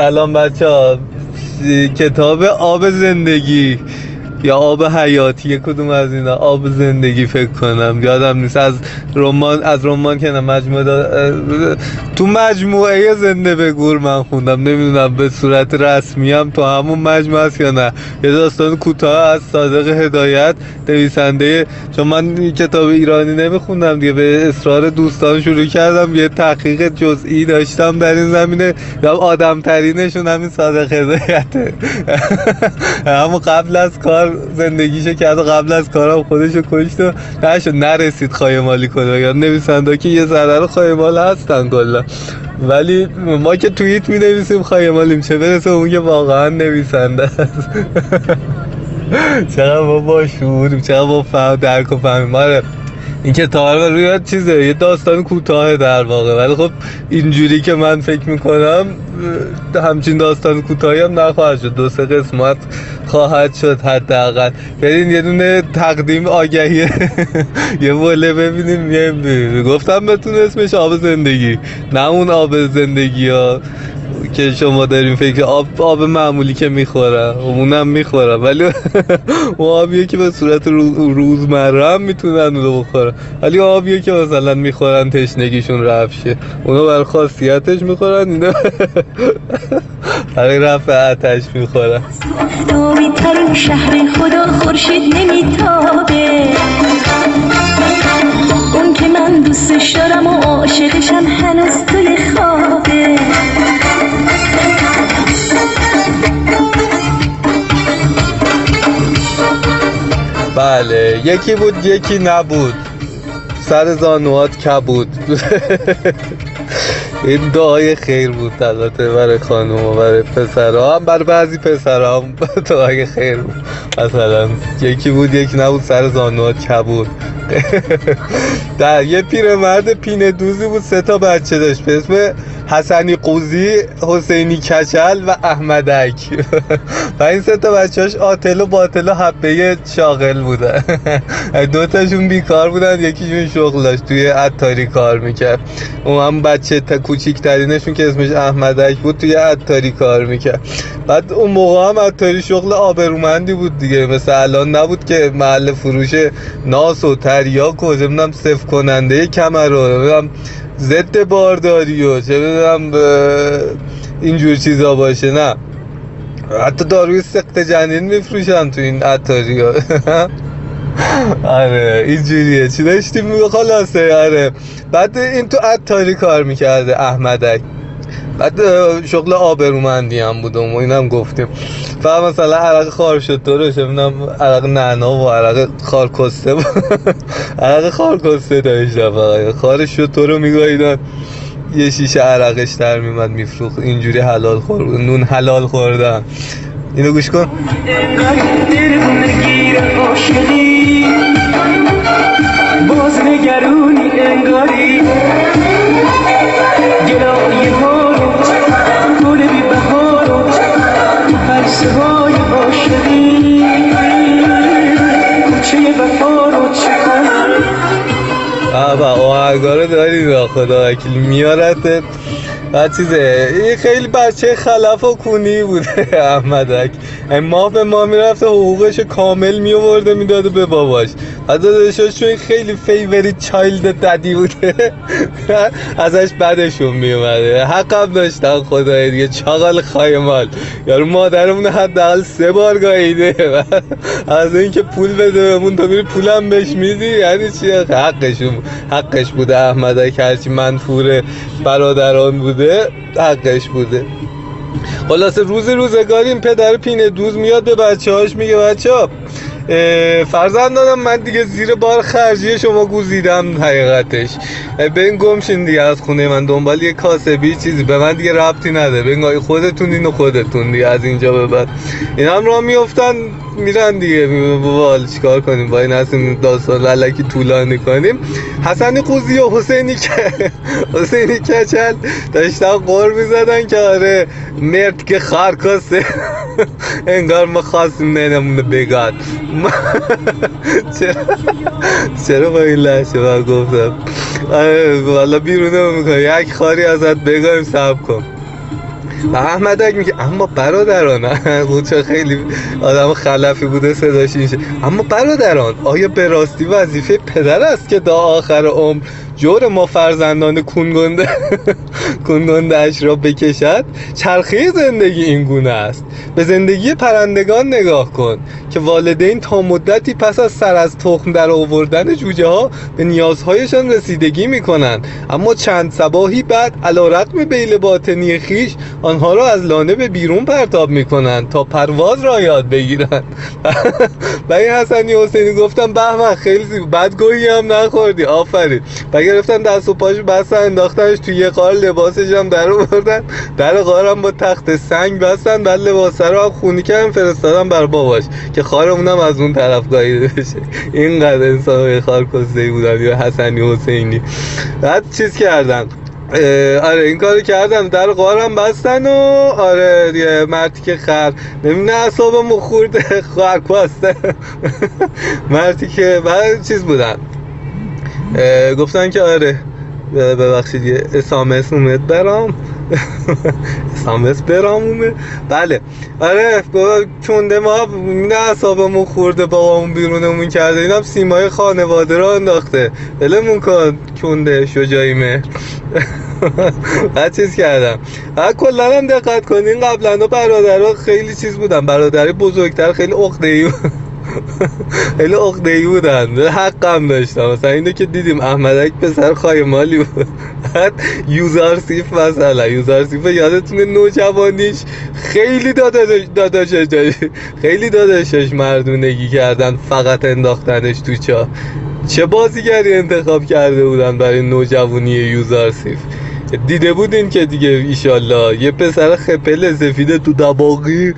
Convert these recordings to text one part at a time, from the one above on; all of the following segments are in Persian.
سلام بچه ها کتاب آب زندگی. یا آب حیاتی کدوم از اینا؟ آب زندگی فکر کنم. یادم نیست. از رمان از رمان که مجموعه. تو مجموعه زنده به گور من خوندم. نمی‌دونم به صورت رسمی هم تو همون مجموعه است یا نه. یه داستان کوتاه از صادق هدایت نویسنده. چون من کتاب ایرانی نمیخوندم دیگه. به اصرار دوستان شروع کردم. یه تحقیق جزئی داشتم در این زمینه. آدم ترینشون همین صادق هدایته. همون قبل از کار زندگیشو کرد و قبل از کارم خودشو کشت و نشد. نرسید خایمالی کنه. یا نویسنده که یه ذره خایمال هستن کلا. ولی ما که توییت می نویسیم خایمالیم چه برسه اون که واقعا نویسنده است. چقدر ما با شعوریم. چقدر با فهم درک و فهمیم. آره. این کتاب روی چیزه یه داستان کوتاه در واقع. ولی خب اینجوری که من فکر می‌کنم همچین داستان کوتاهی هم نخواهد شد. دو سه قسمت خواهد شد حداقل. برین یه دونه تقدیم آگهی. یه بوله ببینیم یه گفتم بهتون اسمش آب زندگی. نه اون آب زندگی ها. که شما داریم فکر آب آب معمولی که می‌خورم اونم می‌خورم ولی اون آبیه که به صورت روزمره هم می‌تونن رو بخورن ولی آبیه که مثلا می‌خورن تشنگیشون رفشه اونا بر خاصیتش می‌خورن اینا برای رفع آتش می‌خورن. شهر خدا خورشید نمیتابه. یکی بود یکی نبود. سر زانوات کبود. این دعای خیر بود البته برای خانم و برای پسرها. هم برای بعضی پسرها هم دعای خیر بود. مثلا یکی بود یکی نبود سر زانوات کبود. در یه پیرمرد پینه دوزی بود سه تا بچه داشت. به اسم حسنی قوزی حسینی کچل و احمدک و این سه تا بچهاش آتل و باطل و حبه شاغل بودن دو تاشون بیکار بودن یکیشون شغل داشت توی عطاری کار می‌کرد. اون هم بچه تا کوچیکترینشون که اسمش احمدک بود توی عطاری کار می‌کرد. بعد اون موقع هم عطاری شغل آبرومندی بود دیگه. مثل الان نبود که محل فروش ناس و تریاک و صف کننده کمر رو ضد بارداری و چه بدونم اینجور چیزا باشه نه. حتی داروی سخت جنین میفروشن تو این عطاری ها. آره اینجوریه. چی داشتیم؟ خلاصه آره. بعد این تو عطاری کار می‌کرده احمدک. بعد شغل آبرومندی هم بود و اینم گفتیم. فقط مثلا عرق خار شد شمینم عرق نعنا و عرق خارکسته عرق خارکسته داشت فقط. خار شد تو رو میگاهیدن یه شیشه عرقش در میمد میفروخ اینجوری حلال خور نون حلال خوردن. اینو گوش کن. باز نگرونی انگاری. های عاشقی کوچه وفا رو چه کنم؟ آهنگا رو دارید خدا وکیل میارد و چیزه این خیلی بچه خلف و کونی بوده احمدک. ماه به ماه می‌رفته حقوقش کامل میورده می‌داده به باباش. از داداشاش چون خیلی favorite child daddy بوده ازش بدشون میومده حقم داشتن خدای دیگه چاقال خایمال. یارو مادرمون حداقل سه بار گاهیده از اینکه پول بده بهمون تو میری پولم بهش میدی؟ یعنی چی؟ حقشون حقش بوده احمدک هرچی منفور برادران بوده. حقش بوده. خلاصه روز روزگاری این پدر پینه دوز میاد به بچه هاش میگه بچه ها فرزندانم من دیگه زیر بار خرجی شما گوزیدم حقیقتش. به این گمشین دیگه از خونه من دنبال یه کاسبی چیزی. به من دیگه ربطی نده به خودتون اینو خودتون دیگه از اینجا به بعد. این هم را میفتن میرن دیگه. بابا چیکار کنیم؟ با این هستیم داستان لالکی طولانی کنیم. حسن قوزی و حسینی حسینی کچل داشتن قور می‌زدن که آره مرد که خارکاسه انگار ما خواستیم ننمونه بگاد. چرا؟ چرا با این لحشه من گفتم؟ آره، والا بیرونه می‌کنم یک خاری ازت بگایم سب کن. و احمدک میگه اما برادران چه خیلی آدم خلفی بوده صداش اینشه. اما برادران آیا به راستی وظیفه پدر است که تا آخر عمر جور ما فرزندان کنگنده اش را بکشد چرخه زندگی این گونه است. به زندگی پرندگان نگاه کن که والدین تا مدتی پس از سر از تخم در آوردن جوجه ها به نیازهایشان رسیدگی می کنند اما چند سباهی بعد علا رقم بیل باطنی خیش آنها را از لانه به بیرون پرتاب می کنند تا پرواز را یاد بگیرند. و این حسنی حسینی گفتم به خیلی بعد گویی هم نخوردی آفرین. و گرفتن دست و پاش بستن انداختنش توی یه قار لباسش هم در آوردن. در قارم با تخت سنگ بستن. بعد لباس رو هم خونی کردن فرستادن بر باباش که خارمونم از اون طرف گاییده بشه اینقدر انسان خار کسته بودن یا حسنی حسینی. بعد چیز کردن آره این کارو کردم. در قارم بستن و آره یه مردی که خر. نمی‌دونه اصابمو خورده خواهر کاسته مردی که بعد چیز بودن. گفتن که آره. ببخشید یه اسامس اومد برام. اسامس برام اومد. بله. آره چونده ما نه اصابمون خورده بابامون بیرونمون کرده. اینم سیمای خانواده را انداخته. بلمون کن چونده شجایی مهر. بعد چیز کردم. بعد کلا هم دقت کنین قبلا برادرها خیلی چیز بودن. برادر بزرگتر خیلی عقده ای خیلی عقده ای بودن. حقم داشتم. مثلا اینو که دیدیم احمدک پسر خواهی مالی بود. یوزارسیف مثلا. یوزارسیف یادتونه نوجوانیش خیلی داداشش خیلی داداشش مردونگی کردن فقط انداختنش تو چا. چه بازیگری انتخاب کرده بودن برای نوجوانی یوزارسیف دیده بودین که دیگه ایشالله. یه پسر خپل سفیده تو دباغی.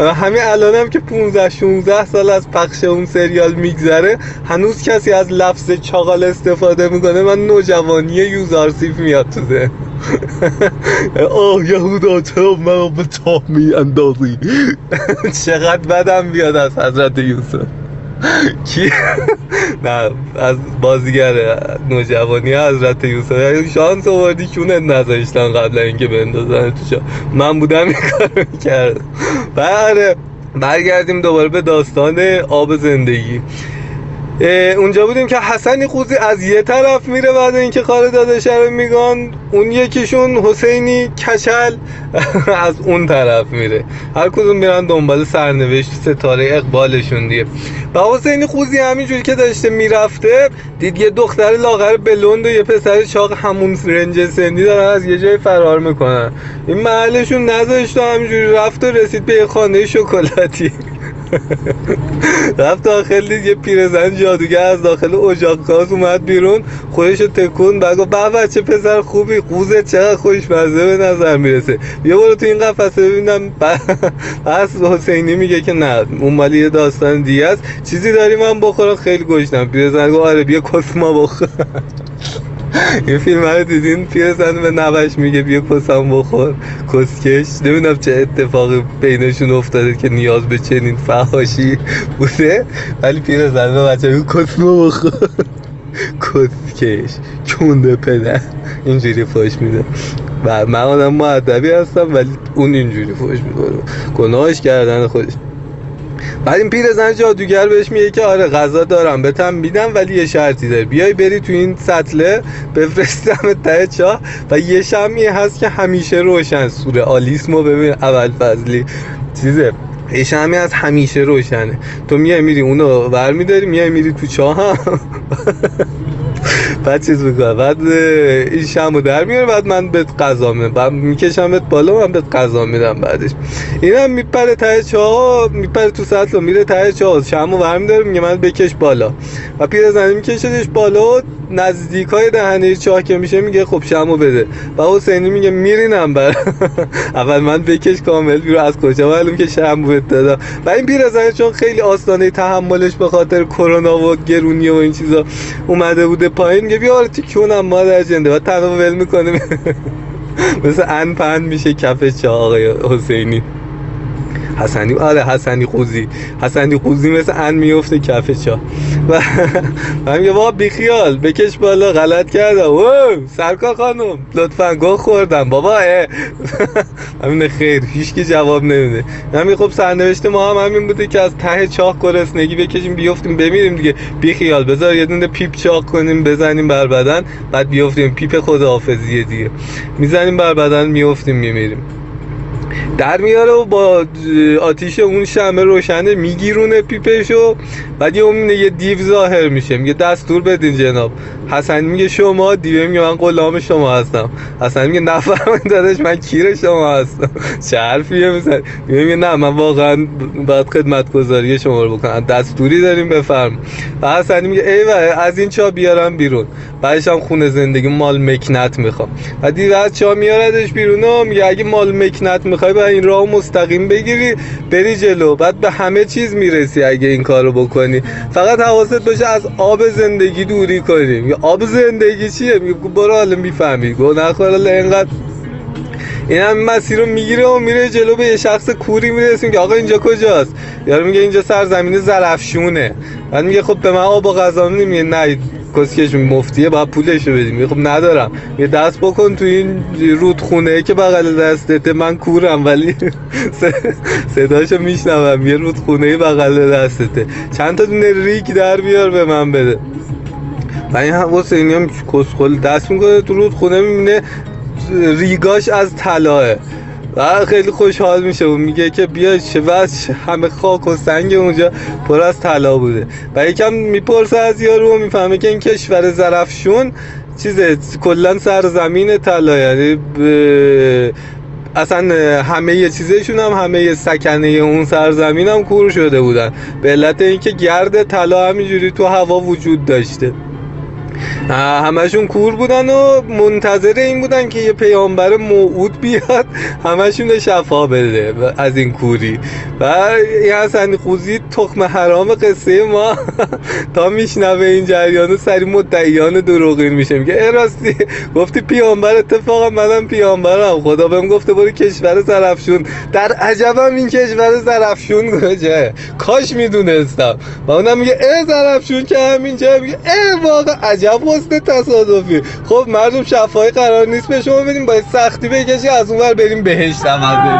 همین الان هم که 15 16 سال از پخش اون سریال میگذره هنوز کسی از لفظ چاقال استفاده می‌کنه. من نوجوانی یوزارسیف میاد تو ده آه یهودا چرا من به تاه می اندازی. چقدر بدم بیاد از حضرت یوسف. کی نه از بازیگر نوجوانی حضرت یوسف. یعنی شانس آوردی کونه نذاشتن قبل اینکه بندازن تو من بودم این کارو می‌کردم. بله برگردیم دوباره به داستان آب زندگی. اونجا بودیم که حسنی خوزی از یه طرف میره بعد اینکه کار داداشه رو میگن اون یکیشون حسینی کچل از اون طرف میره. هر کدوم میرن دنبال سرنوشت ستاره اقبالشون دیگه. و حسینی خوزی همینجوری که داشته می‌رفته دید یه دختر لاغر بلند و یه پسر چاق همون رنج سندی دارن از یه جای فرار می‌کنن. این محلشون نذاشت و همینجوری رفت و رسید به یه خانه شکلاتی. رفت داخل دید یه پیرزن جادوگر از داخل اجاق گاز اومد بیرون خودش رو تکون بگو به بچه پسر خوبی قوزه چقدر خوشمزه به نظر می‌رسه. بیا برو تو این قفسه ببینم بس حسینی میگه که نه اون مالی یه داستان دیگه است. چیزی داری من بخورم؟ خیلی گشتم پیرزن گفت آره بیا کسما بخور این فیلم رو دیدین پیرزن به نوش میگه بیا کسم بخور. کسکش. نمی‌دونم چه اتفاقی بینشون افتاده که نیاز به چنین فهاشی بوده. ولی پیرزن به بچه میگه کسم بخور. کسکش. چونده پدر. اینجوری فاش میده. و من آدم معدبی هستم ولی اون اینجوری فوش میده گناهش کردن خودش. بعد این پیرزن جادوگر بهش میگه که آره غذا دارم بهتم میدم ولی یه شرطی داره. بیای بری تو این سطله بفرستم ته چاه و یه شمی هست که همیشه روشن. سوره آلیسمو ببین اول فضلی. چیزه؟ یه شمی از همیشه روشنه. تو میای میری اونو ور میداری میای میری تو چاه بعد چیز می‌کنه بعد این شمو در میاره بعد من بهت غذا میدم. بعد میکشمت بالا من بهت غذا میدم بعدش. اینم میپره ته چاه میپره تو سطل و میره ته چاه شمو برمیداره میگه من بکش بالا. و پیرزنی میکشدش بالا نزدیک های دهنه چاه که میشه میگه خب شمو بده. و حسینی میگه میرینم بر. اول من بکش کامل بیرو از کجا معلوم که شمو بده دادم؟ و این پیرزنی چون خیلی آستانه تحملش به خاطر کرونا و گرونی و این چیزا اومده بوده پایین میگه بیا تیکونم مادر جنده و تنها ول می‌کنه مثل ان پن میشه کف چاه آقای حسینی. حسنی آره حسنی خوزی. حسنی خوزی مثل ان میفته چا و من میگه بابا بیخیال بکش بالا غلط کردم. او سرکار خانم. لطفا گو خوردم. بابا همین خیر هیچ کی جواب نمیده. من خب سرنوشت ما هم همین بوده که از ته چاق گرسنگی بکشیم بیافتیم بمیریم دیگه. بیخیال بذار یه دونه پیپ چاق کنیم بزنیم بر بدن بعد بیافتیم پیپ خداحافظیه دیگه. می‌زنیم بر بدن میافتیم میمیریم. در میاره و با آتیش اون شمع روشنه می‌گیرونه پیپشو. بعد یه اون یه دیو ظاهر میشه. میگه دستور بدین جناب. حسن میگه شما دیوه. میگه من غلام شما هستم. حسن میگه نفرمایید دادش من کیر شما هستم. چه حرفیه میزن میگه نه من واقعا باید خدمت گذاری شما رو بکنم. دستوری داریم بفرم. و حسن میگه ای از این چا بیارم بیرون. بعدش هم خونه زندگی مال مکنت می‌خوام. و دیگه از چا میاردش بیرون؟ میگه اگه مال مکنت می‌خوای با این راه مستقیم بگیری بری جلو. بعد به همه چیز می‌رسی اگه این کارو بکنی. فقط حواست باشه از آب زندگی دوری کنی. آب زندگی چیه؟ میگه برو حالا می‌فهمی. نخور اینقدر. این هم مسیر رو می‌گیره و میره جلو به یه شخص کوری می‌رسیم که آقا اینجا کجاست؟ یارو میگه اینجا سرزمین زرفشونه بعد میگه خب به من آب و غذا میگه نه کسکش مفتیه باید پولشو بدیم. خب ندارم. یه دست بکن تو این رودخونه که بغل دستته. من کورم ولی صداشو میشنوم. یه رودخونه بغل دستته. چند تا دونه ریک در بیار به من بده. و این حسینی هم کسخل دست می‌کنه تو رودخونه می‌بینه ریگاش از طلاه. و خیلی خوشحال میشه. و میگه که بیا بس همه خاک و سنگ اونجا پر از طلا بوده. و یکم می‌پرسه از یارو و می‌فهمه که این کشور زرفشون چیزه کلا سرزمین طلا. یعنی اصلا همه چیزشون هم همه سکنه اون سرزمین هم کور شده بودن. به علت اینکه گرد طلا همینجوری تو هوا وجود داشته. همشون کور بودن و منتظر این بودن که یه پیامبر موعود بیاد همشون شفا بده از این کوری. و این حسن خوزی تخم حرام قصه ما. تا میشنوه این جریان سری مدعیان دروغین میشه میگه ای راستی گفتی پیامبر اتفاقا منم پیامبرم. خدا بهم گفته برو کشور زرفشون در عجبم این کشور زرفشون کجاه کاش می‌دونستم. و اونم میگه ای زرفشون که همینجا میگه ای واقع عجب حسن تصادفی. خب مردم شفایی قرار نیست به شما بدیم باید سختی بکشی از اونور بریم بهشت من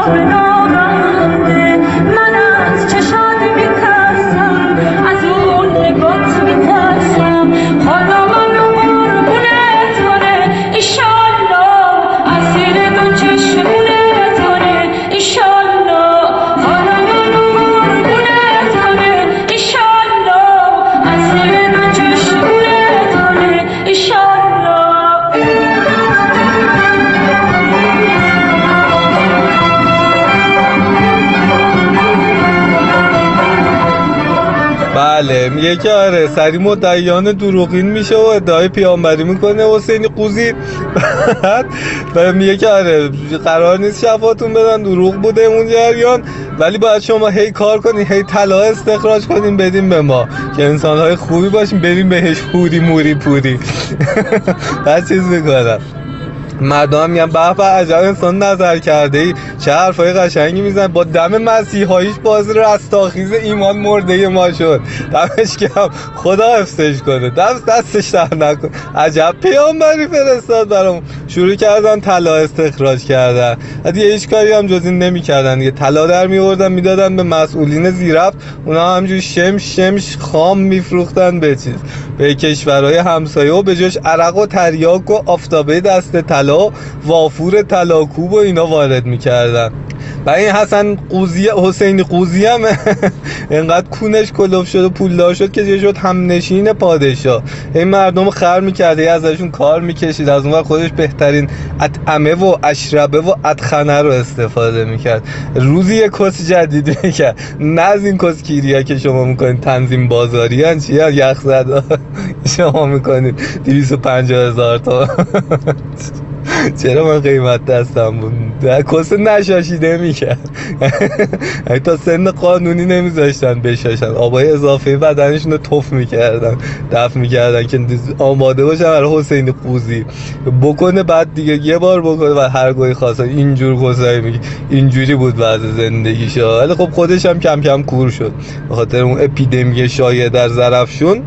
بله میگه که آره سری مدعیان دروغین میشه و ادعای پیامبری می‌کنه حسین قوزی. و میگه که آره قرار نیست شفاتون بدن دروغ بوده اون جریان. ولی باید شما هی کار کنین هی طلا استخراج کنین بدیم به ما. که انسان های خوبی باشیم بریم بهش پوری موری پوری. هر چیز می‌کنم. مردم میگن به به عجب انسان نظر کرده ای چه حرفای قشنگی میزن با دم مسیحاییش باز رستاخیز ایمان مرده ما شد. دمش هم خدا حفظش کنه. دست دستش در نکن. عجب پیامبری فرستاد برام شروع کردن طلا استخراج کردن. دیگه هیچ کاری هم جز این نمی‌کردن. دیگه طلا در میوردن می‌دادن به مسئولین زیرفت. اونا همجور شمش شمش خام میفروختن به چیز. به کشورهای همسایه و به جاش عرق و تریاک و آفتابه دست طلا. وافور طلاکوب و اینا وارد می‌کردن. و این حسن قوزی حسین قوزی هم انقدر کونش کلوف شد و پولدار شد که یه شد؟ هم نشین پادشاه. این مردم خر می‌کرده ازشون کار می‌کشید. از اون خودش بهترین اطعمه و اشربه و ادخنه رو استفاده می‌کرد. روزی یه کس جدید می‌کرد. نه از این کس کیریا که شما می‌کنید. تنظیم بازاری هن چیه؟ یخ شما می‌کنید. 250 هزار تا. چرا من قیمت دستم بود؟ کسه نشاشیده می‌کرد تا سن قانونی نمیذاشتن بشاشن. آبای اضافه بدنشون رو توف می‌کردن. دف می‌کردن که آماده باشن برای حسین قوزی. بکنه بعد دیگه یه بار بکنه و هر گاهی خواسته اینجور کسایی میگه اینجوری بود وضع زندگیشو. ولی خب خودش هم کم کم کور شد. به خاطر اون اپیدمی شایع در ظرفشون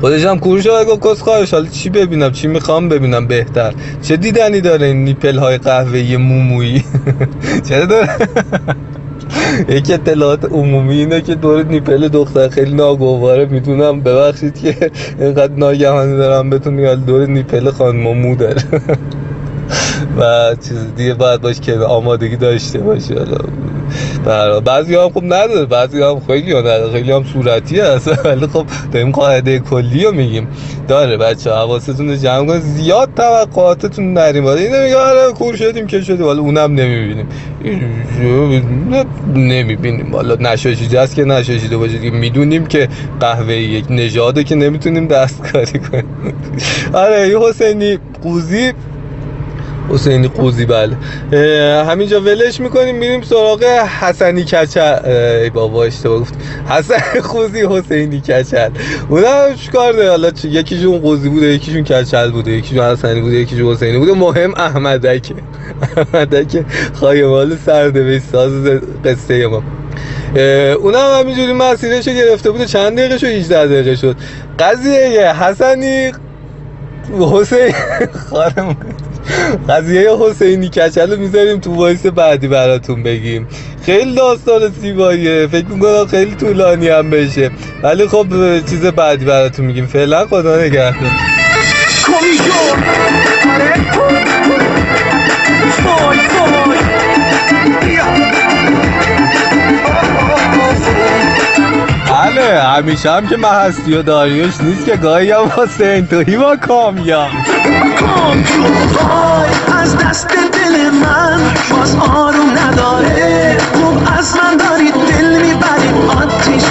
خودش هم کور شد گفت کس خواهش حالا چی ببینم؟ چی می‌خوام ببینم؟ بهتر. چه دیدنی داره این نیپل های قهوه‌ای مومویی؟ چرا داره؟ یکی اطلاعات عمومی اینه که دور نیپل دختر خیلی ناگواره. می‌دونم ببخشید که اینقدر ناگهانی دارم بهتون دور نیپل خانم مو داره. و چیز دیگه باید باش که آمادگی داشته باشه. حالا بعضی هم خب نداره بعضی هم خیلی هم نداره. خیلی هم صورتی هست ولی خب داریم قاعده کلی رو میگیم. داره بچه حواستون رو جمع کن زیاد توقعاتتون نریم. باید اینه میگه آره کور شدیم که شدیم. حالا اونم نمی‌بینیم. نمی‌بینیم. حالا نشاشیده است که نشاشیده باشه دیگه. می‌دونیم که قهوه یک نژاده که نمی‌تونیم دستکاری کنیم. آره حسینی قوزی حسینی قوزی بله. همینجا ولش می‌کنیم میریم سراغ حسنی کچل. ای بابا اشتباه گفت. حسن قوزی حسینی کچل. اونا چیکار داره؟ حالا یکیشون قوزی بوده یکیشون کچل بوده یکیشون حسنی بوده یکیشون حسینی بوده. مهم احمدک احمدک خایمال سردوی ساز قصه ما. اونا هم همینجوری مسیرش گرفته بوده. چند دقیقه شد؟ 18 دقیقه شد. قضیه حسنی حسین خانم. قضیه حسینی کچل رو می‌ذاریم تو وایس بعدی براتون بگیم. خیلی داستان زیباییه. فکر می‌کنم خیلی طولانی هم بشه. ولی خب چیز بعدی براتون میگیم. فعلا خدا نگهدار. بله همیشه هم که من هستی و داریوش نیست که گاهی هم حسین توهی با کامیاب. از دست دل من باز آروم نداره. خوب از من داری دل می‌بری آتیش